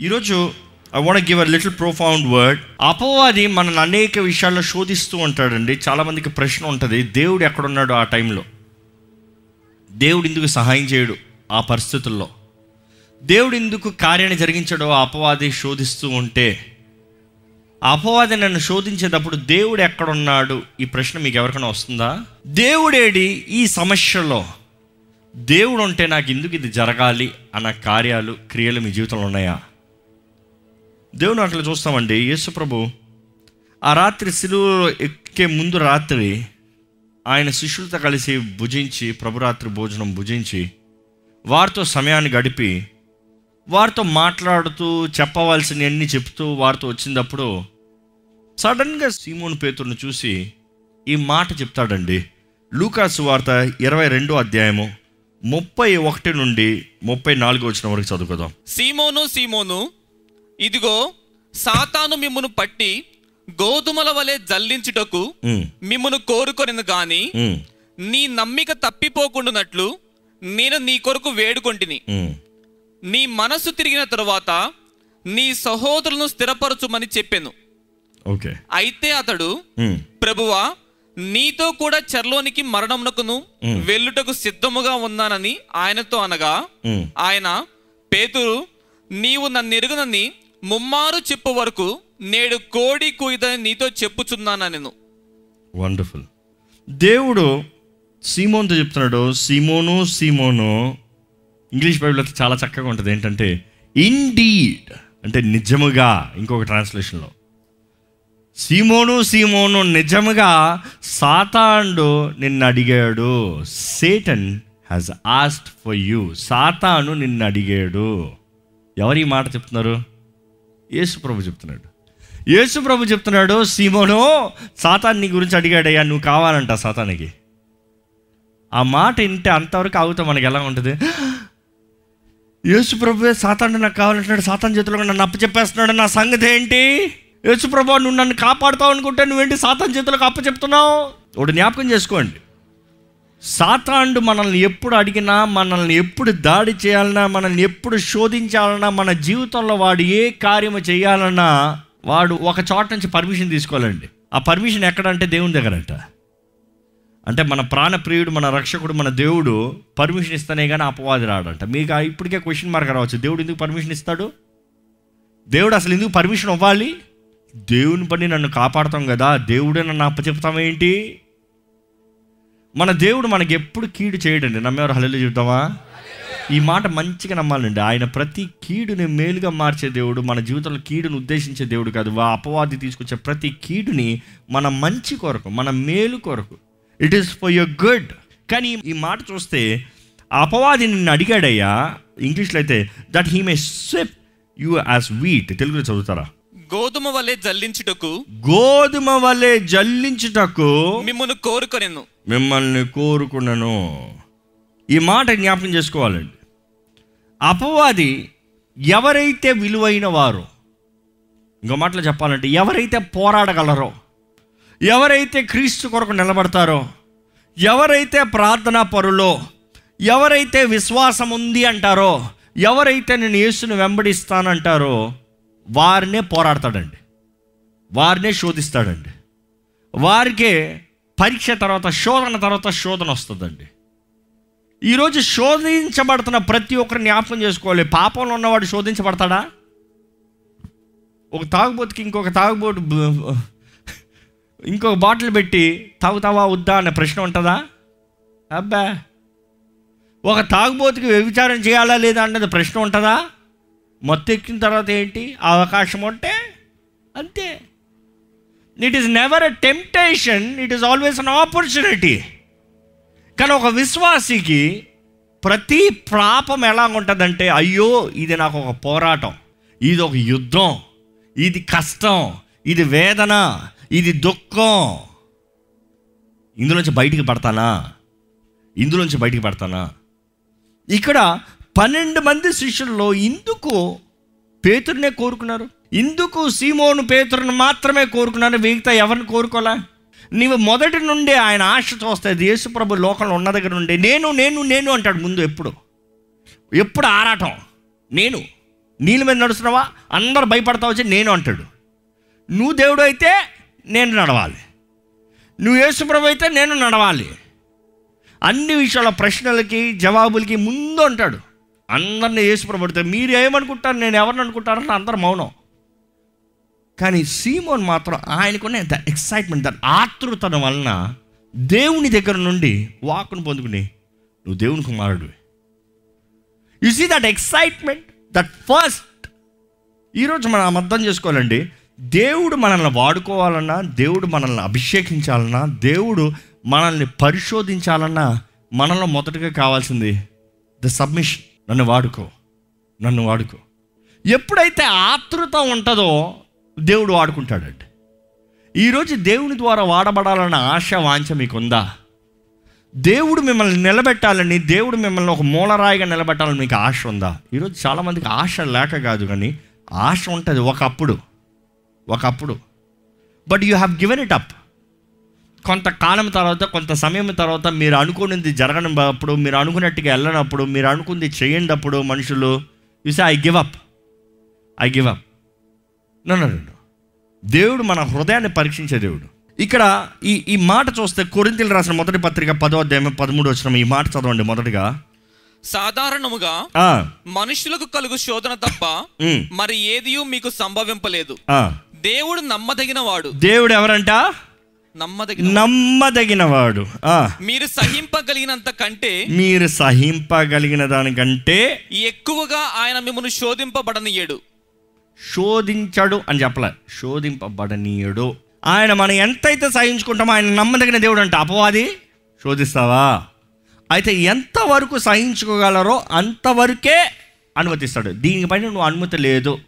ఈరోజు I want give a little profound word అపవాది మనల్ని అనేక విషయాల్లో శోధిస్తూ ఉంటాడండి. చాలామందికి ప్రశ్న ఉంటుంది దేవుడు ఎక్కడున్నాడు ఆ టైంలో? దేవుడు ఎందుకు సహాయం చేయడు ఆ పరిస్థితుల్లో? దేవుడు ఎందుకు కార్యాన్ని జరిగించడో ఆ అపవాది శోధిస్తూ ఉంటే అపవాది నన్ను శోధించేటప్పుడు దేవుడు ఎక్కడున్నాడు? ఈ ప్రశ్న మీకు ఎవరికైనా వస్తుందా? దేవుడేడి ఈ సమస్యలో? దేవుడు ఉంటే నాకు ఎందుకు ఇది జరగాలి అన్న కార్యాలు క్రియలు మీ జీవితంలో ఉన్నాయా? దేవుని అట్లా చూస్తామండి. యేసుప్రభు ఆ రాత్రి సిలువలో ఎక్కే ముందు రాత్రి ఆయన శిష్యులతో కలిసి భుజించి ప్రభురాత్రి భోజనం భుజించి వారితో సమయాన్ని గడిపి వారితో మాట్లాడుతూ చెప్పవలసినవన్నీ చెప్తూ వారితో వచ్చినప్పుడు సడన్గా సీమోను పేతుడిని చూసి ఈ మాట చెప్తాడండి. లూకాసు వార్త ఇరవై రెండో అధ్యాయము ముప్పై ఒకటి నుండి ముప్పై నాలుగు వచ్చిన వరకు చదువుకుందాం. సీమోను సీమోను ఇదిగో సాతాను మిమ్మును పట్టి గోధుమల వలె జల్లించుటకు మిమ్మును కోరుకొనిను గాని నీ నమ్మిక తప్పిపోకుండానట్లు నేను నీ కొరకు వేడుకొంటిని. నీ మనస్సు తిరిగిన తరువాత నీ సహోదరులను స్థిరపరచుమని చెప్పాను. ఓకే. అయితే అతడు ప్రభువా నీతో కూడా చెర్లోనికి మరణమునకును వెళ్ళుటకు సిద్ధముగా ఉన్నానని ఆయనతో అనగా. ఆయన పేతురు నీవు నన్ను ఎరుగునని ముమ్మారు చెప్పు వరకు నేడు కోడి కూయిదని నీతో చెప్పుచున్నానెను వండర్ఫుల్ దేవుడు సీమోన్తో చెప్తున్నాడు సీమోను సీమోను. ఇంగ్లీష్ బైబిల్ అయితే చాలా చక్కగా ఉంటుంది. ఏంటంటే ఇండీడ్ అంటే నిజముగా ఇంకొక ట్రాన్స్లేషన్లో. సీమోను సీమోను నిజముగా సాతాండు నిన్ను అడిగాడు. Satan has asked for you సాతాను నిన్ను అడిగాడు. ఎవరు ఈ మాట చెప్తున్నారు? యేసు ప్రభు చెప్తున్నాడు. యేసు ప్రభు చెప్తున్నాడు సీమోను సాతాన్ నీ గురించి అడిగాడయ్యా నువ్వు కావాలంట సాతానికి. ఆ మాట వింటే అంతవరకు ఆగుతా మనకి ఎలా ఉంటుంది? యేసు ప్రభువే సాతాను నాకు కావాలంటున్నాడు సాతాన్ చేతిలో నన్ను అప్పచెప్పేస్తున్నాడు నా సంగతి ఏంటి? యేసు ప్రభు నువ్వు నన్ను కాపాడుతావు అనుకుంటే నువ్వేంటి సాతాన్ చేతులకు అప్పచెప్తున్నావు? ఒకటి జ్ఞాపకం చేసుకోండి. సాతాండు మనల్ని ఎప్పుడు అడిగినా మనల్ని ఎప్పుడు దాడి చేయాలన్నా మనల్ని ఎప్పుడు శోధించాలన్నా మన జీవితంలో వాడు ఏ కార్యము చేయాలన్నా వాడు ఒక చోట నుంచి పర్మిషన్ తీసుకోవాలండి. ఆ పర్మిషన్ ఎక్కడంటే దేవుని దగ్గరంట. అంటే మన ప్రాణప్రియుడు మన రక్షకుడు మన దేవుడు పర్మిషన్ ఇస్తేనే కానీ అపవాది రాడంట. మీకు ఇప్పటికే క్వశ్చన్ మార్క్ రావచ్చు. దేవుడు ఎందుకు పర్మిషన్ ఇస్తాడు? దేవుడు అసలు ఎందుకు పర్మిషన్ ఇవ్వాలి? దేవుని పని నన్ను కాపాడతాం కదా. దేవుడే నన్ను అప్పచెప్తామేంటి మన దేవుడు మనకి ఎప్పుడు కీడు చేయడండి. నమ్మేవారు హల్లెలూయా చెబుతామా ఈ మాట మంచిగా నమ్మాలండి. ఆయన ప్రతి కీడుని మేలుగా మార్చే దేవుడు మన జీవితంలో కీడుని ఉద్దేశించే దేవుడు కాదు. వా అపవాది తీసుకొచ్చే ప్రతి కీడుని మన మంచి కొరకు మన మేలు కొరకు. It is for your good కానీ ఈ మాట చూస్తే ఆ అపవాది నిన్ను అడిగాడయ్యా ఇంగ్లీష్లో అయితే that he may sift you as wheat తెలుగులో చదువుతారా? గోధుమ వలె జల్లించుటకు గోధుమ వలె జల్లించుటకు మిమ్మును కోరుకొనెను. మిమ్మల్ని కోరుకున్నాను ఈ మాట జ్ఞాపకం చేసుకోవాలండి. అపవాది ఎవరైతే విలువైన వారు ఇంకో మాటలో చెప్పాలంటే ఎవరైతే పోరాడగలరో ఎవరైతే క్రీస్తు కొరకు నిలబడతారో ఎవరైతే ప్రార్థనా పరులో ఎవరైతే విశ్వాసం ఉంది అంటారో ఎవరైతే నేను యేసుని వెంబడిస్తానంటారో వారినే పోరాడతాడండి. వారినే శోధిస్తాడండి. వారికే పరీక్ష తర్వాత శోధన తర్వాత శోధన వస్తుందండి. ఈరోజు శోధించబడుతున్న ప్రతి ఒక్కరు జ్ఞాపకం చేసుకోవాలి. పాపంలో ఉన్నవాడు శోధించబడతాడా? ఒక తాగుబోతుకి ఇంకొక తాగుబోటు ఇంకొక బాటిల్ పెట్టి తాగుతావా వద్దా అనే ప్రశ్న ఉంటుందా? అబ్బా! ఒక తాగుబోతుకి వ్యభిచారం చేయాలా లేదా అన్నది ప్రశ్న ఉంటుందా? మొత్తెక్కిన తర్వాత ఏంటి? అవకాశం ఉంటే అంతే. It is never a temptation it is always an opportunity కానీ ఒక విశ్వాసికి ప్రతి పాపం ఎలా ఉంటుందంటే అయ్యో ఇది నాకు ఒక పోరాటం ఇది ఒక యుద్ధం ఇది కష్టం ఇది వేదన ఇది దుఃఖం. ఇందులోంచి బయటికి పడతానా? ఇందులోంచి బయటికి పడతానా? ఇక్కడ పన్నెండు మంది శిష్యుల్లో ఇందుకు పేతురునే కోరుకున్నారు. ఇందుకు సీమోను పేతురుని మాత్రమే కోరుకున్నారు. మిగతా ఎవరిని కోరుకోలే నీవు మొదటి నుండే ఆయన ఆశ చూస్తే యేసుప్రభు లోకంలో ఉన్న దగ్గర నుండి. నేను నేను నేను అంటాడు ముందు ఎప్పుడు. ఎప్పుడు ఆరాటం? నేను. నీళ్ళ మీద నడుస్తున్నావా? అందరు భయపడతా వచ్చి నేను అంటాడు. నువ్వు దేవుడు అయితే నేను నడవాలి. నువ్వు యేసుప్రభు అయితే నేను నడవాలి. అన్ని విషయాల ప్రశ్నలకి జవాబులకి ముందు అంటాడు. అందరిని వేసుకుని అడిగితే మీరు ఏమనుకుంటారు? నేను ఎవరిని అనుకుంటారని అందరు మౌనం. కానీ సీమోన్ మాత్రం ఆయనకున్న ద ఎక్సైట్మెంట్ దాని ఆతృతన వలన దేవుని దగ్గర నుండి వాకును పొందుకుని నువ్వు దేవుని కుమారుడు you see that excitement that first ఈరోజు మనం అర్థం చేసుకోవాలండి దేవుడు మనల్ని వాడుకోవాలన్నా దేవుడు మనల్ని అభిషేకించాలన్నా దేవుడు మనల్ని పరిశోధించాలన్నా మనలో మొదటగా కావాల్సింది ద సబ్మిషన్ నన్ను వాడుకో నన్ను వాడుకో. ఎప్పుడైతే ఆతృత ఉంటుందో దేవుడు వాడుకుంటాడండి. ఈరోజు దేవుని ద్వారా వాడబడాలన్న ఆశ వాంఛ మీకుందా? దేవుడు మిమ్మల్ని నిలబెట్టాలని దేవుడు మిమ్మల్ని ఒక మూలరాయిగా నిలబెట్టాలని మీకు ఆశ ఉందా? ఈరోజు చాలామందికి ఆశ లేక కాదు కానీ ఆశ ఉంటుంది ఒకప్పుడు. ఒకప్పుడు. But you have given it up కొంతకాలం తర్వాత కొంత సమయం తర్వాత మీరు అనుకున్నది జరగనప్పుడు మీరు అనుకున్నట్టుగా వెళ్ళనప్పుడు మీరు అనుకుంది చేయండప్పుడు మనుషులు say I give up I give up నన్ను దేవుడు మన హృదయాన్ని పరీక్షించే దేవుడు. ఇక్కడ ఈ ఈ మాట చూస్తే కొరింతలు రాసిన మొదటి పత్రిక పదో అధ్యాయం పదమూడు వచ్చిన ఈ మాట చదవండి మొదటిగా. సాధారణముగా మనుషులకు కలుగు శోధన తప్ప మరి ఏదియూ మీకు సంభవింపలేదు. దేవుడు నమ్మదగిన వాడు దేవుడు ఎవరంట? నమ్మదగినవాడు. మీరు సహింపగలిగినంత కంటే మీరు సహింపగలిగిన దానికంటే ఎక్కువగా ఆయన మిమ్మల్ని శోధింపబడనీయడు. శోధించడు అని చెప్పలే. శోధింపబడనీయుడు. ఆయన మనం ఎంతైతే సహించుకుంటామో ఆయన నమ్మదగిన దేవుడు అంటే. అపవాది శోధిస్తావా? అయితే ఎంతవరకు సహించుకోగలరో అంతవరకే అనుమతిస్తాడు. దీనిపైన నువ్వు అనుమతి లేదు.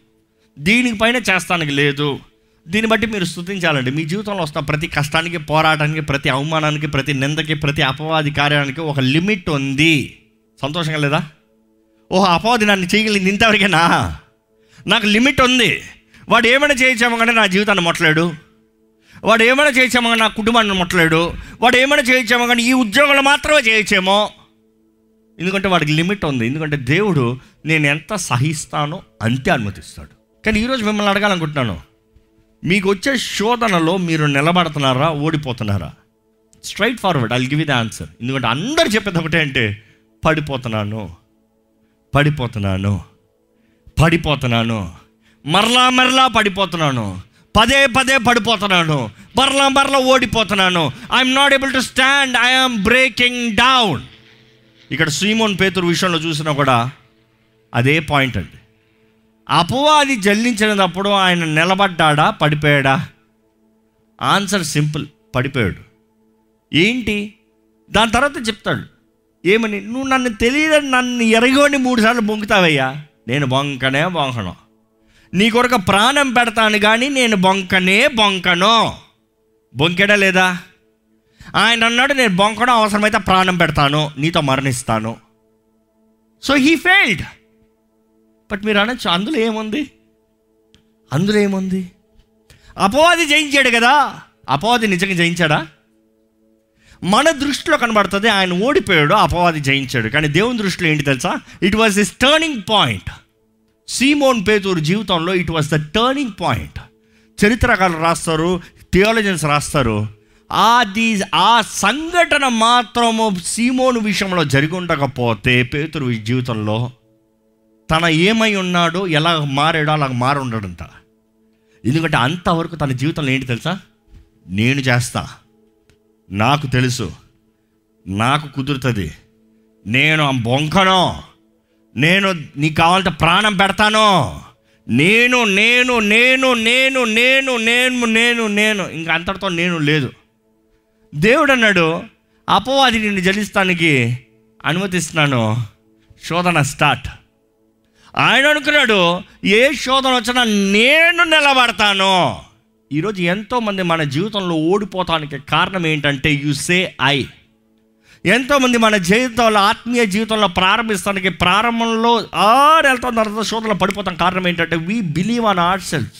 దీనిపైన చేస్తానికి లేదు. దీన్ని బట్టి మీరు స్థుతించాలండి మీ జీవితంలో వస్తున్న ప్రతి కష్టానికి పోరాటానికి ప్రతి అవమానానికి ప్రతి నిందకి ప్రతి అపవాది కార్యానికి ఒక లిమిట్ ఉంది. సంతోషంగా లేదా? ఓహో అపవాది నన్ను చేయగలిగింది ఇంతవరకేనా? నాకు లిమిట్ ఉంది. వాడు ఏమైనా చేయొచ్చామో కానీ నా జీవితాన్ని మొట్టలేడు. వాడు ఏమైనా చేయొచ్చామో కానీ నా కుటుంబాన్ని మొట్టలేడు. వాడు ఏమైనా చేయొచ్చామో కానీ ఈ ఉద్యోగాలు మాత్రమే చేయించేమో ఎందుకంటే వాడికి లిమిట్ ఉంది. ఎందుకంటే దేవుడు నేను ఎంత సహిస్తానో అంతే అనుమతిస్తాడు. కానీ ఈరోజు మిమ్మల్ని అడగాలనుకుంటున్నాను. మీకు వచ్చే శోధనలో మీరు నిలబడుతున్నారా ఓడిపోతున్నారా? Straight forward I give the answer ఎందుకంటే అందరు చెప్పేది ఒకటే అంటే పడిపోతున్నాను పడిపోతున్నాను పడిపోతున్నాను. మరలా మరలా పడిపోతున్నాను. పదే పదే పడిపోతున్నాను. మరలా మరలా ఓడిపోతున్నాను. I'm not able to stand I'm breaking down ఇక్కడ సీమోన్ పేతురు విషయంలో చూసినా కూడా అదే పాయింట్ అండి. అపవాది జల్లించినప్పుడు ఆయన నిలబడ్డాడా? పడిపోయాడా? ఆన్సర్ సింపుల్ పడిపోయాడు. ఏంటి? దాని తర్వాత చెప్తాడు. ఏమని? నువ్వు నన్ను తెలియదని నన్ను ఎరగని మూడుసార్లు బొంకుతావయ్యా. నేను బొంకనే బొంకను. నీ కొరకు ప్రాణం పెడతాను కానీ నేను బొంకనే బొంకను. బొంకెడా లేదా? ఆయన అన్నాడు నేను బొంకడం అవసరమైతే ప్రాణం పెడతాను నీతో మరణిస్తాను. సో హీ ఫెయిల్డ్ బట్ మీరు అనొచ్చు అందులో ఏముంది? అందులో ఏముంది? అపవాది జయించాడు కదా అపవాది నిజంగా జయించాడా? మన దృష్టిలో కనబడుతుంది ఆయన ఓడిపోయాడు అపవాది జయించాడు. కానీ దేవుని దృష్టిలో ఏంటి తెలుసా? It was this turning point Simon పేతూరు జీవితంలో it was the turning point చరిత్రకారులు రాస్తారు థియాలజన్స్ రాస్తారు. అది ఆ సంఘటన మాత్రము సీమోను విషయంలో జరిగి ఉండకపోతే పేతురు జీవితంలో తన ఏమై ఉన్నాడో ఎలా మారాడో అలా మారి ఉండడంట ఎందుకంటే అంతవరకు తన జీవితంలో ఏంటి తెలుసా? నేను చేస్తా. నాకు తెలుసు. నాకు కుదురుతుంది. నేను ఆ బొంకను. నేను నీకు కావాలంటే ప్రాణం పెడతాను. నేను నేను నేను నేను నేను నేను నేను నేను. ఇంకా అంతటితో నేను లేదు. దేవుడు అన్నాడు అపవాది నిన్ను జలిస్తానికి అనుమతిస్తున్నాను. శోధన స్టార్ట్. ఆయన అనుకున్నాడు ఏ శోధన వచ్చినా నేను నిలబడతాను. ఈరోజు ఎంతోమంది మన జీవితంలో ఓడిపోతానికి కారణం ఏంటంటే యు సే ఐ. ఎంతోమంది మన జీవితంలో ఆత్మీయ జీవితంలో ప్రారంభిస్తానికి ప్రారంభంలో ఆరు వెళ్తాం తర్వాత శోధనలో పడిపోతాం. కారణం ఏంటంటే we believe on our self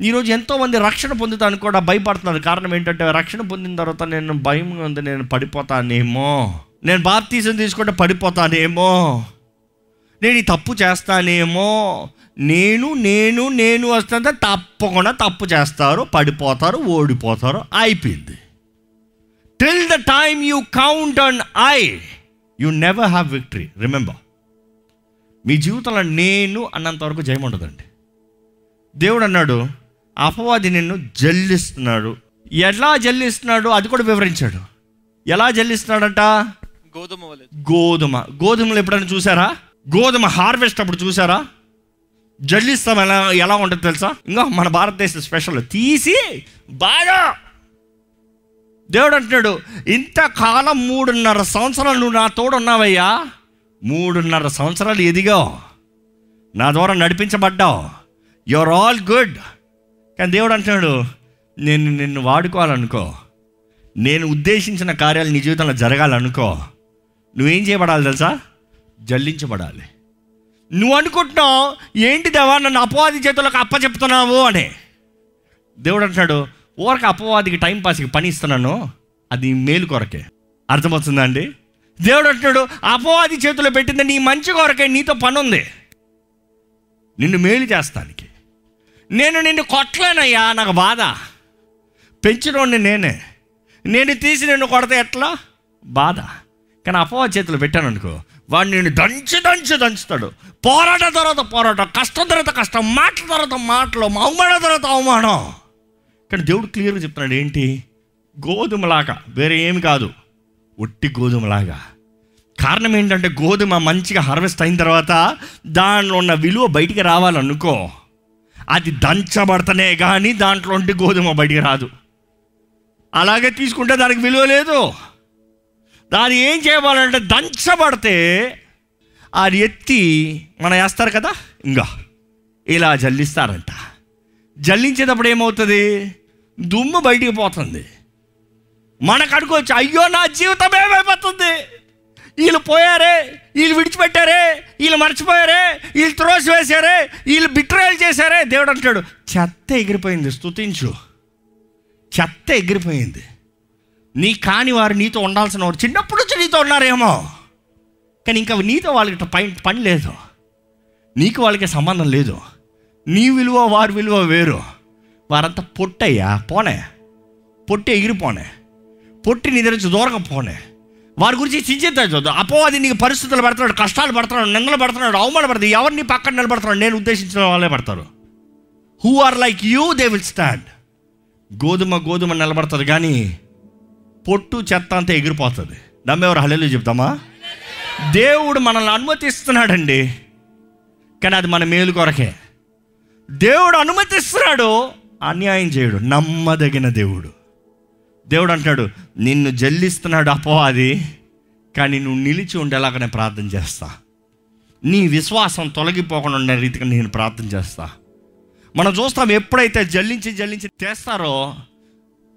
ఈరోజు ఎంతోమంది రక్షణ పొందుతానికి కూడా భయపడుతున్నారు. కారణం ఏంటంటే రక్షణ పొందిన తర్వాత నేను భయం ఉంది నేను పడిపోతానేమో. నేను బాప్తీసం తీసుకుంటే పడిపోతానేమో. నేను ఈ తప్పు చేస్తానేమో నేను నేను నేను వస్తుంటే తప్పకుండా తప్పు చేస్తారు పడిపోతారు ఓడిపోతారు అయిపోయింది. Till the time you count on I you never have victory remember మీ జీవితంలో నేను అన్నంత వరకు జయం ఉండదండి. దేవుడు అన్నాడు అపవాది నిన్ను జల్లిస్తున్నాడు. ఎలా జల్లిస్తున్నాడు? అది కూడా వివరించాడు. ఎలా జల్లిస్తున్నాడంట? గోధుమ గోధుమ. గోధుమలు ఎప్పుడైనా చూసారా? గోధుమ హార్వెస్ట్ అప్పుడు చూసారా? జల్లిస్తాం ఎలా ఎలా ఉంటుంది తెలుసా? ఇంకా మన భారతదేశ స్పెషల్ తీసి బాగా దేవుడు అంటున్నాడు ఇంతకాలం మూడున్నర సంవత్సరాలు నువ్వు నా తోడు ఉన్నావయ్యా మూడున్నర సంవత్సరాలు ఎదిగావు నా ద్వారా నడిపించబడ్డావు. యువర్ ఆల్ గుడ్ కానీ దేవుడు అంటున్నాడు నేను నిన్ను వాడుకోవాలనుకో. నేను ఉద్దేశించిన కార్యాలు నీ జీవితంలో జరగాలనుకో. నువ్వేం చేయబడాలి తెలుసా? జల్లించబడాలి. నువ్వు అనుకుంటున్నావు ఏంటి దేవా నన్ను అపవాది చేతులకు అప్ప చెప్తున్నావు అని. దేవుడు అంటున్నాడు ఊరక అపవాదికి టైంపాస్కి పని ఇస్తున్నాను అది మేలు కొరకే. అర్థమవుతుందా అండి? దేవుడు అంటున్నాడు అపవాది చేతిలో పెట్టింది నీ మంచి కొరకే నీతో పని ఉంది నిన్ను మేలు చేస్తానికి. నేను నిన్ను కొట్టలేనయ్యా నాకు బాధ. పెంచినోడిని నేనే. నేను తీసి నిన్ను కొడితే ఎట్లా? బాధ. కానీ అపవాది చేతులు పెట్టాను అనుకో వాడు నేను దంచి దంచి దంచుతాడు. పోరాట తర్వాత పోరాటం కష్టం తర్వాత కష్టం మాటల తర్వాత మాటలు అవమానం తర్వాత అవమానం. కానీ దేవుడు క్లియర్గా చెప్తున్నాడు ఏంటి? గోధుమలాగా వేరే ఏమి కాదు ఒట్టి గోధుమలాగా. కారణం ఏంటంటే గోధుమ మంచిగా హార్వెస్ట్ అయిన తర్వాత దానిలో ఉన్న విలువ బయటికి రావాలనుకో అది దంచబడతనే కానీ దాంట్లో ఉంటే గోధుమ బయటికి రాదు. అలాగే తీసుకుంటే దానికి విలువ లేదు. దాన్ని ఏం చేయాలంటే దంచబడితే అది ఎత్తి మనం వేస్తారు కదా? ఇంకా ఇలా జల్లిస్తారంట. జల్లించేటప్పుడు ఏమవుతుంది? దుమ్ము బయటికి పోతుంది. మనకు అనుకోవచ్చు అయ్యో నా జీవితం ఏమైపోతుంది? వీళ్ళు పోయారే వీళ్ళు విడిచిపెట్టారే వీళ్ళు మర్చిపోయారే వీళ్ళు త్రోసి వేశారే వీళ్ళు బిట్రాయలు చేశారే. దేవుడు అంటాడు చెత్త ఎగిరిపోయింది స్తుతించు. చెత్త ఎగిరిపోయింది. నీ కాని వారు నీతో ఉండాల్సిన వారు చిన్నప్పుడు నుంచి నీతో ఉన్నారేమో. కానీ ఇంకా నీతో వాళ్ళకి పని పని లేదు. నీకు వాళ్ళకి సంబంధం లేదు. నీ విలువ వారి విలువ వేరు. వారంతా పొట్టయ్యా పోనే. పొట్టి ఎగిరిపోనే. పొట్టి నీ దగ్గర దూరంగా పోనే. వారి గురించి చింతించదు అపోవాది నీకు పరిస్థితులు పెడుతున్నాడు కష్టాలు పడుతున్నాడు నెంగలు పడుతున్నాడు అవమాన పడుతుంది ఎవరిని పక్కన నిలబడుతున్నాడు నేను ఉద్దేశించిన వాళ్ళే పడతారు. Who are like you they will stand గోధుమ గోధుమ నిలబడుతుంది కానీ పొట్టు చెత్త అంతా ఎగిరిపోతుంది. నమ్మేవారు హలెలు చెప్తామా? దేవుడు మనల్ని అనుమతిస్తున్నాడండి. కానీ అది మన మేలు కొరకే. దేవుడు అనుమతిస్తున్నాడు అన్యాయం చేయడు. నమ్మదగిన దేవుడు. దేవుడు అంటాడు నిన్ను జల్లిస్తున్నాడు అపవాది కానీ నువ్వు నిలిచి ఉండేలాగా నేను ప్రార్థన చేస్తా? నీ విశ్వాసం తొలగిపోకుండా ఉండే రీతిగా నేను ప్రార్థన చేస్తా? మనం చూస్తాం ఎప్పుడైతే జల్లించి జల్లించి చేస్తారో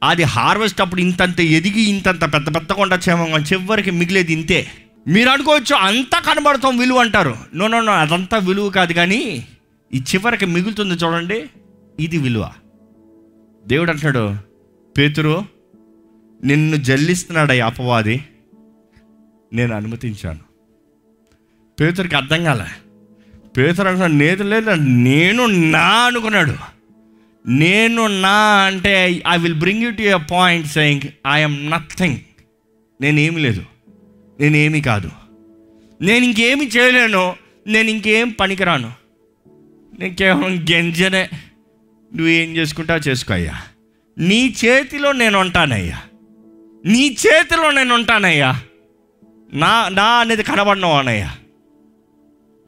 అది హార్వెస్ట్ అప్పుడు ఇంతంత ఎదిగి ఇంతంత పెద్ద పెద్ద కొండ క్షేమంగా చివరికి మిగిలేది ఇంతే. మీరు అనుకోవచ్చు అంతా కనబడతాం విలువ అంటారు. నో నో నో అదంతా విలువ కాదు కానీ ఈ చివరికి మిగులుతుంది చూడండి ఇది విలువ. దేవుడు అంటాడు పేతురు నిన్ను జల్లిస్తున్నాడు ఈ అపవాది. నేను అనుమతించాను. పేతురికి అర్థం కాలే. పేతురు అంటున్నాడు నేత లేదు నేను నా అనుకున్నాడు. నేను నా అంటే I will bring you to a point saying I'm nothing నేనేమి లేదు. నేనేమి కాదు. నేను ఇంకేమి చేయలేను. నేను ఇంకేం పనికిరాను. నేను కేవలం గెంజనే. నువ్వు ఏం చేసుకుంటా చేసుకో అయ్యా. నీ చేతిలో నేను ఉంటానయ్యా. నీ చేతిలో నేను ఉంటానయ్యా. నా నా అనేది కనబడినవానయ్యా.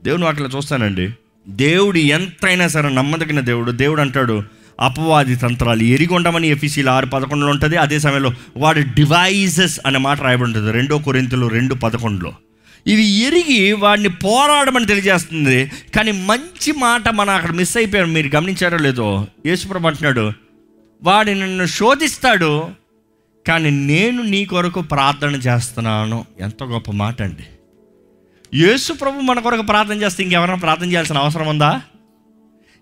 దేవుని అట్లా చూస్తానండి. దేవుడు ఎంతైనా సరే నమ్మదగిన దేవుడు. దేవుడు అంటాడు అపవాది తంత్రాలు. ఎరిగొండమని ఎఫీసీలు ఆరు పదకొండులో ఉంటుంది అదే సమయంలో వాడి డివైజెస్ అనే మాట రాయబడి ఉంటుంది రెండో కొరింతలు రెండు పదకొండులో. ఇవి ఎరిగి వాడిని పోరాడమని తెలియజేస్తుంది కానీ మంచి మాట మనం అక్కడ మిస్ అయిపోయాం మీరు గమనించారో లేదో యేసుప్రభు అంటున్నాడు వాడి నన్ను శోధిస్తాడు కానీ నేను నీ కొరకు ప్రార్థన చేస్తున్నాను. ఎంత గొప్ప మాట అండి. యేసు ప్రభు మన కొరకు ప్రార్థన చేస్తే ఇంకెవరైనా ప్రార్థన చేయాల్సిన అవసరం ఉందా?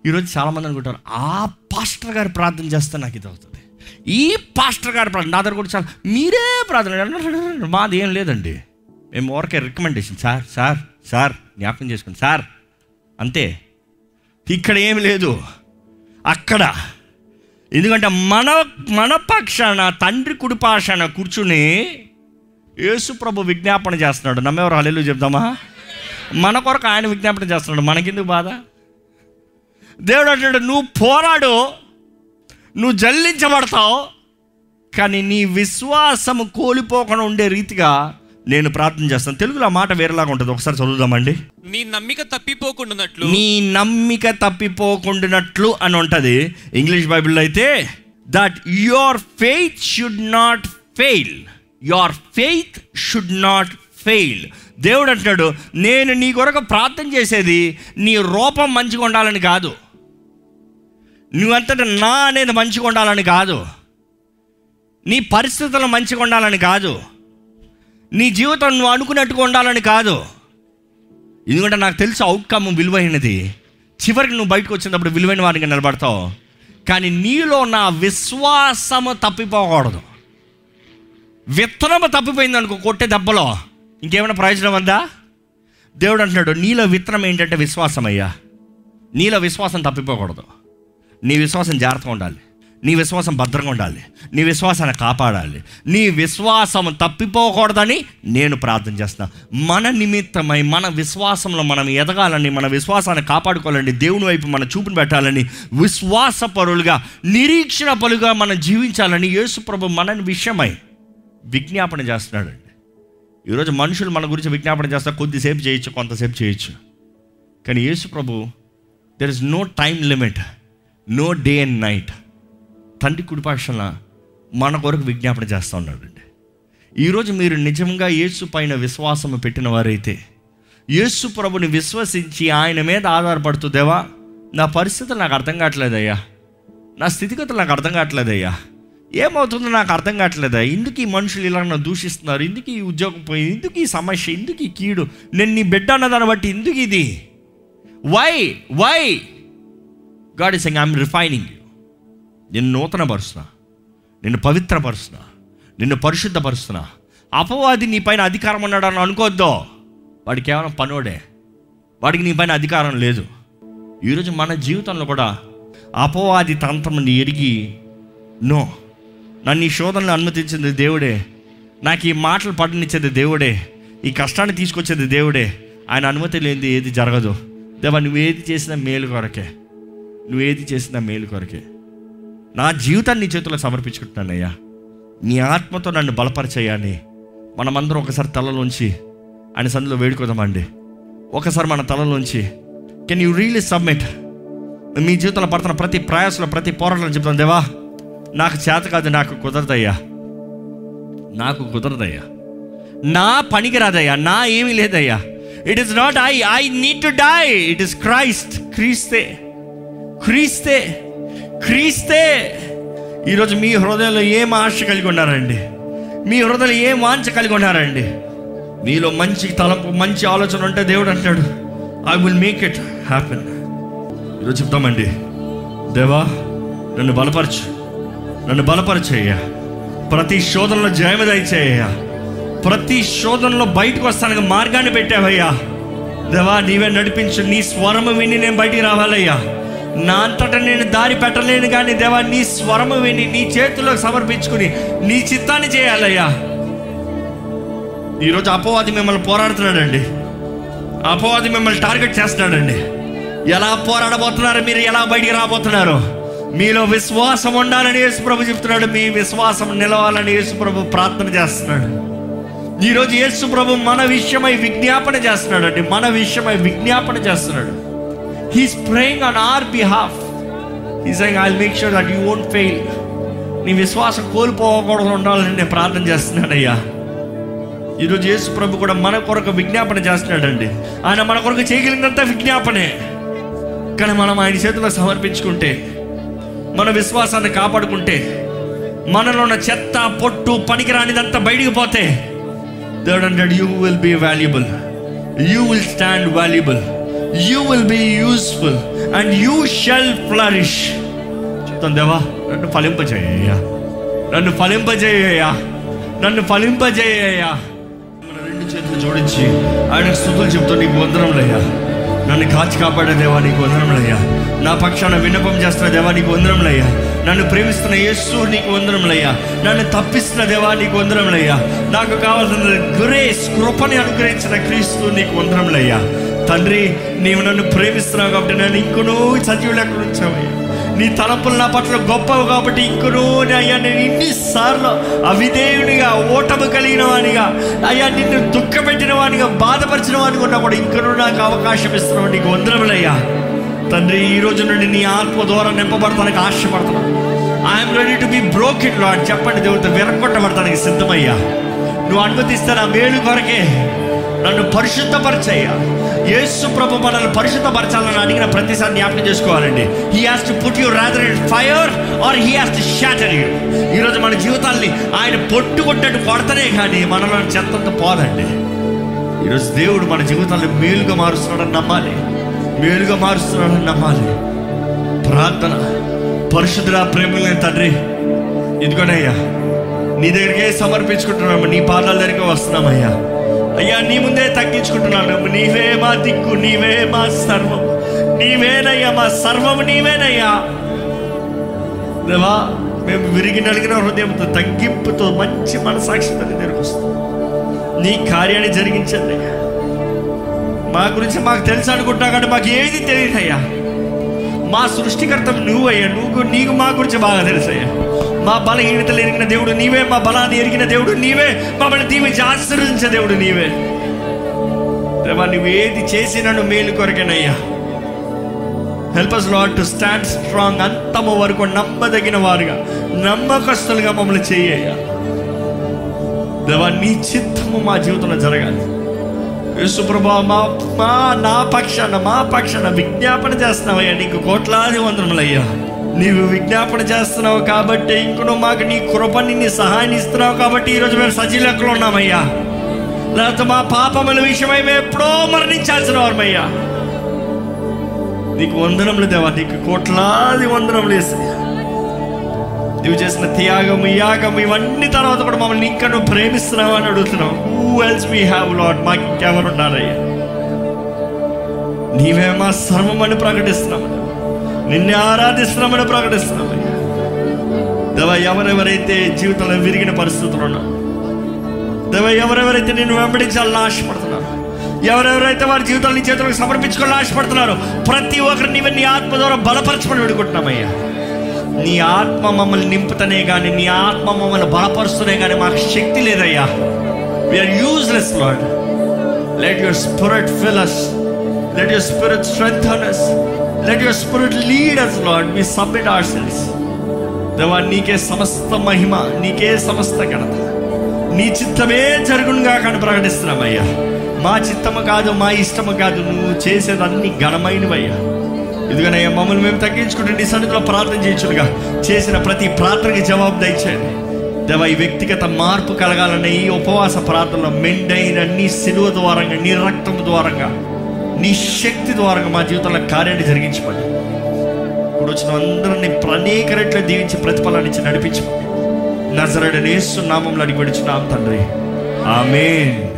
ఈరోజు చాలామంది అనుకుంటారు ఆ పాస్టర్ గారు ప్రార్థన చేస్తే నాకు ఇది అవుతుంది. ఈ పాస్టర్ గారు ప్రార్థన నా దగ్గర కూడా చాలా మీరే ప్రార్థన మాది ఏం లేదండి. మేము ఊరికే రికమెండేషన్ సార్ సార్ సార్ జ్ఞాపకం చేసుకోండి సార్. అంతే. ఇక్కడ ఏమి లేదు. అక్కడ. ఎందుకంటే మన మన పక్షాన తండ్రి కుడిపాషాన కూర్చుని యేసు ప్రభు విజ్ఞాపన చేస్తున్నాడు. నమ్మేవారు హలేలు చెప్దామా? మన కొరకు ఆయన విజ్ఞాపన చేస్తున్నాడు. మనకెందుకు బాధ? దేవుడు అంటాడు నువ్వు పోరాడు నువ్వు జల్లించబడతావు కానీ నీ విశ్వాసము కోల్పోకుండా ఉండే రీతిగా నేను ప్రార్థన చేస్తాను. తెలుగులో ఆ మాట వేరేలాగా ఉంటుంది. ఒకసారి చదువుదామండి. నీ నమ్మిక తప్పిపోకుండానట్లు. నీ నమ్మిక తప్పిపోకుండానట్లు అని ఉంటుంది. ఇంగ్లీష్ బైబిల్లో అయితే that your faith should not fail your faith should not fail దేవుడు అంటున్నాడు నేను నీ కొరకు ప్రార్థన చేసేది నీ రూపం మంచిగా ఉండాలని కాదు. నువ్వంతట నా అనేది మంచిగా ఉండాలని కాదు. నీ పరిస్థితులు మంచిగా ఉండాలని కాదు. నీ జీవితం నువ్వు అనుకున్నట్టుగా ఉండాలని కాదు. ఎందుకంటే నాకు తెలుసు అవుట్కమ్ విలువైనది. చివరికి నువ్వు బయటకు వచ్చినప్పుడు విలువైన వారికి నిలబడతావు. కానీ నీలో నా విశ్వాసము తప్పిపోకూడదు. విత్తనము తప్పిపోయింది అనుకో కొట్టే దెబ్బలో. ఇంకేమైనా ప్రయోజనం ఉందా? దేవుడు అంటున్నాడు నీలో విత్తనం ఏంటంటే విశ్వాసం అయ్యా నీలో విశ్వాసం తప్పిపోకూడదు. నీ విశ్వాసం జాగ్రత్తగా ఉండాలి. నీ విశ్వాసం భద్రంగా ఉండాలి. నీ విశ్వాసాన్ని కాపాడాలి. నీ విశ్వాసం తప్పిపోకూడదని నేను ప్రార్థన చేస్తున్నా. మన నిమిత్తమై మన విశ్వాసంలో మనం ఎదగాలని మన విశ్వాసాన్ని కాపాడుకోవాలని దేవుని వైపు మన చూపును పెట్టాలని విశ్వాస పరులుగా నిరీక్షణ పరులుగా మనం జీవించాలని యేసుప్రభు మన విషయమై విజ్ఞాపన చేస్తున్నాడండి. ఈరోజు మనుషులు మన గురించి విజ్ఞాపన చేస్తా కొద్దిసేపు చేయొచ్చు కొంతసేపు చేయొచ్చు. కానీ యేసు ప్రభు there is no time limit no day and night తండ్రి కుడిపాక్షణ మన కొరకు విజ్ఞాపన చేస్తూ ఉన్నాడండి. ఈరోజు మీరు నిజంగా యేసు పైన విశ్వాసం పెట్టిన వారైతే యేసు ప్రభుని విశ్వసించి ఆయన మీద ఆధారపడుతూ దేవా నా పరిస్థితులు నాకు అర్థం కావట్లేదయ్యా. నా స్థితిగతులు నాకు అర్థం కావట్లేదయ్యా. ఏమవుతుందో నాకు అర్థం కావట్లేదా ఎందుకు ఈ మనుషులు ఇలా నన్ను దూషిస్తున్నారు. ఎందుకు ఈ ఉద్యోగం పోయి ఎందుకు ఈ సమస్య ఎందుకు ఈ కీడు. నేను నీ బిడ్డ అన్న దాన్ని బట్టి ఎందుకు ఇది. Why why God is I'm refining you నిన్ను నూతనపరుస్తున్నా. నిన్ను పవిత్రపరుస్తున్నా. నిన్ను పరిశుద్ధపరుస్తున్నా. అపవాది నీ పైన అధికారం ఉన్నాడు అని అనుకోవద్దు. వాడికి కేవలం పనోడే. వాడికి నీ పైన అధికారం లేదు. ఈరోజు మన జీవితంలో కూడా అపవాది తంత్రం ఎరిగి నో నన్ను ఈ శోధనలు అనుమతించింది దేవుడే. నాకు ఈ మాటలు పడనిచ్చేది దేవుడే. ఈ కష్టాన్ని తీసుకొచ్చేది దేవుడే. ఆయన అనుమతి లేనిది ఏది జరగదు. దేవా ఏది చేసినా మేలు కొరకే. నువ్వు ఏది చేసినా మేలు కొరకే. నా జీవితాన్ని నీ చేతిలో సమర్పించుకుంటున్నానయ్యా నీ ఆత్మతో నన్ను బలపరచయ్యాని మనమందరం ఒకసారి తలలోంచి ఆయన సందులో వేడుకోదామండి. ఒకసారి మన తలలోంచి. కెన్ యూ రియలీ సబ్మిట్ మీ జీవితంలో పడుతున్న ప్రతి ప్రయాసంలో ప్రతి పోరాటంలో చెప్తాను దేవా నాకు చేత కాదు నాకు కుదరదయ్యా. నాకు కుదరదయ్యా. నా పనికి రాదయ్యా నా ఏమీ లేదయ్యా. It is not I I need to die it is Christ క్రీస్తే క్రీస్తే క్రీస్తే. ఈరోజు మీ హృదయంలో ఏం ఆశ కలిగి ఉన్నారండి? మీ హృదయంలో ఏం వాంఛ కలిగి ఉన్నారండి? మీలో మంచి తలంపు మంచి ఆలోచన ఉంటే దేవుడు అంటాడు I will make it happen ఈరోజు చెప్తామండి దేవా నన్ను బలపరచు నన్ను బలపరిచేయ్యా. ప్రతి శోధనలో జయము దయచేయ్యా. ప్రతి శోధనలో బయటకు వస్తానికి మార్గాన్ని పెట్టావయ్యా. దేవా నీవే నడిపించు నీ స్వరము విని నేను బయటికి రావాలయ్యా. నా అంతటా నేను దారి పెట్టలేను కానీ దేవా నీ స్వరము విని నీ చేతుల్లోకి సమర్పించుకుని నీ చిత్తాన్ని చేయాలయ్యా. ఈరోజు అపవాది మిమ్మల్ని పోరాడుతున్నాడండి. అపవాది మిమ్మల్ని టార్గెట్ చేస్తున్నాడండి. ఎలా పోరాడబోతున్నారు మీరు ఎలా బయటికి రాబోతున్నారు? మీలో విశ్వాసం ఉండాలని యేసుప్రభు చెప్తున్నాడు. మీ విశ్వాసం నిలవాలని యేసుప్రభు ప్రార్థన చేస్తున్నాడు. ఈరోజు యేసుప్రభు మన విషయమై విజ్ఞాపన చేస్తున్నాడు అండి మన విషయమై విజ్ఞాపన చేస్తున్నాడు. He's praying on our behalf he's I make sure that you won't fail నీ విశ్వాసం కోల్పోకూడదు ఉండాలని నేను ప్రార్థన చేస్తున్నానయ్యా. ఈరోజు యేసు ప్రభు కూడా మన కొరకు విజ్ఞాపన చేస్తున్నాడండి. ఆయన మన కొరకు చేయగలిగినంత విజ్ఞాపనే. కానీ మనం ఆయన చేతిలో సమర్పించుకుంటే మన విశ్వాసాన్ని కాపాడుకుంటే మనలో ఉన్న చెత్త పొట్టు పనికిరానిదంతా బయటికి పోతే దేవుడు అంటాడు you will be valuable you will stand valuable you will be useful and you shall flourish చెప్తాను దేవా నన్ను ఫలింపజేయ్యా నన్ను ఫలింపజేయ్యా నన్ను ఫలింపజేయ్యా మన రెండు చేతులు జోడించి ఆయన స్థుతులు చెప్తూ నీకు వందరంలయ్యా నన్ను కాచి కాపాడే దేవా నీకు వందరంలయ్యా నా పక్షాన విన్నపం చేస్తున్న దేవా నీకు వందరంలయ్యా నన్ను ప్రేమిస్తున్న యేసు నీకు వందరంలయ్యా నన్ను తప్పిస్తున్న దేవా నీకు వందరంలయ్యా నాకు కావాల్సిన గ్రేస్ కృపని అనుగ్రహించిన క్రీస్తు నీకు వందరంలయ్యా తండ్రి నీవు నన్ను ప్రేమిస్తున్నావు కాబట్టి నేను ఇంకొనూ సజీవులు ఎక్కడ ఉంచావయ్యా నీ తలపులు నా పట్ల గొప్పవి కాబట్టి ఇంకొనూ అయ్యా నేను ఇన్నిసార్లు అవిధేయునిగా ఓటమి కలిగిన వానిగా అయ్యా నిన్ను దుఃఖపెట్టిన వానిగా బాధపరిచిన వానిగా ఉన్నా కూడా ఇంకొనూ నాకు అవకాశం ఇస్తున్నావు. నీకు వందరములయ్యా తండ్రి ఈ రోజు నుండి నీ ఆత్మ ద్వారా నింపబడతానికి ఆశపడుతున్నాను I'm ready to be broken Lord చెప్పండి దేవుడితో విరగొట్టబడతానికి సిద్ధమయ్యా. నువ్వు అనుమతిస్తే నా మేలు కొరకే నన్ను పరిశుద్ధపరచయ్యా. యేసు ప్రభు మనల్ని పరిశుద్ధపరచాలని అడిగిన ప్రతిసారి జ్ఞాపకం చేసుకోవాలండి. He has to put you rather in fire or he has to shatter you ఈరోజు మన జీవితాల్ని ఆయన పొట్టు కొట్టట్టు కొడతనే కానీ మనలో చెత్తంత పోదండి. ఈరోజు దేవుడు మన జీవితాన్ని మేలుగా మారుస్తున్నాడని నమ్మాలి. మేలుగా మారుస్తున్నాడని నమ్మాలి. ప్రార్థన పరిశుద్ధుల ప్రేమలే తండ్రి ఇదిగోనయ్యా నీ దగ్గరికే సమర్పించుకుంటున్నాము నీ పాదాల దగ్గరికి వస్తున్నామయ్యా. అయ్యా నీ ముందే తగ్గించుకుంటున్నాను నీవే మా దిక్కు నీవే మా సర్వం. నీవేనయ్యా మా సర్వం నీవేనయ్యా. దేవా మేము విరిగి నలిగిన హృదయంతో తగ్గింపుతో మంచి మనసాక్షితో నీ నీ కార్యాన్ని జరిగించండి అయ్యా. మా గురించి మాకు తెలుసు అనుకుంటా కానీ మాకు ఏది తెలియదయ్యా. మా సృష్టికర్త నువ్వయ్యా. నువ్వు నీకు మా గురించి బాగా తెలుసయ్యా. మా బలహీనతలు ఎరిగిన దేవుడు నీవే మా బలాన్ని ఎరిగిన దేవుడు నీవే మమ్మల్ని దీవించి ఆశీర్వదించే దేవుడు నీవే. దేవా నువ్వు ఏది చేసినను మేలు కొరకేనయ్యా. Help us Lord to stand strong అంతము వరకు నమ్మదగిన వారుగా నమ్మకస్తులుగా మమ్మల్ని చేయ్యా దేవా నీ చిత్తము మా జీవితంలో జరగాలి. యేసుప్రభా మా మా నా పక్షాన మా పక్షాన విజ్ఞాపన చేస్తున్నావయ్యా. నీకు కోట్లాది వందనములయ్యా. నీవు విజ్ఞాపన చేస్తున్నావు కాబట్టి ఇంకను మాకు నీ కృపని నీ సహాయాన్ని ఇస్తున్నావు కాబట్టి ఈరోజు మేము సజీలకులు ఉన్నామయ్యా. లేకపోతే మా పాపముల విషయమై మేము ఎప్పుడో మరణించాల్సిన వారమయ్యా. నీకు వందనములు దేవా నీకు కోట్లాది వందనములు వేస్తాయా నువ్వు చేసిన త్యాగం యాగం ఇవన్నీ తర్వాత కూడా మమ్మల్ని ఇంకా నువ్వు ప్రేమిస్తున్నావు అని అడుగుతున్నావు. Who else we have Lord మాకు ఇంకెవరు ఉన్నారయ్యా? నీవే మా సర్వమని ప్రకటిస్తున్నావు. నిన్నే ఆరాధిస్తున్నామని ప్రకటిస్తున్నామయ్యా దేవ ఎవరెవరైతే జీవితంలో విరిగిన పరిస్థితులు ఉన్నారు దేవ ఎవరెవరైతే నిన్ను వెంబడించాలని ఆశపడుతున్నారు ఎవరెవరైతే వారి జీవితాలు చేతులకు సమర్పించుకోవాలని ఆశపడుతున్నారు ప్రతి ఒక్కరు నీవే నీ ఆత్మ ద్వారా బలపరచమని వేడుకుంటున్నామయ్యా. నీ ఆత్మ మమ్మల్ని నింపుతనే కానీ నీ ఆత్మ మమ్మల్ని బలపరుస్తూనే కానీ మాకు శక్తి లేదయ్యా. We are useless Lord let your spirit fill us let your spirit strength us let your spirit lead us Lord we submit our selves దేవా నీకే సమస్త మహిమ నీకే సమస్త ఘనత. నీ చిత్తమే జరుగునుగా కానీ ప్రకటిస్తున్నామయ్యా. మా చిత్తము కాదు మా ఇష్టము కాదు. నువ్వు చేసేదన్నీ ఘనమైనవయ్యా. ఇదిగోనయ్యా మమ్మల్ని మేము తగ్గించుకుంటే నీ సన్నిధిలో ప్రార్థన చేయొచ్చుగా చేసిన ప్రతి ప్రార్థనకి జవాబు దయచేయండి. దేవ ఈ వ్యక్తిగత మార్పు కలగాలనే ఈ ఉపవాస ప్రార్థనలో మెండైన నీ సిలువ ద్వారంగా నీ రక్తం ద్వారంగా నీ శక్తి ద్వారా మా జీవితంలో కార్యాన్ని జరిగించమని. ఇప్పుడు వచ్చిన అందరినీ అనేక రెట్లు దీవించి ప్రతిఫలాన్ని ఇచ్చి నడిపించమని. నజరడనేసు నామంలో అడిగి తండ్రి. ఆమెన్.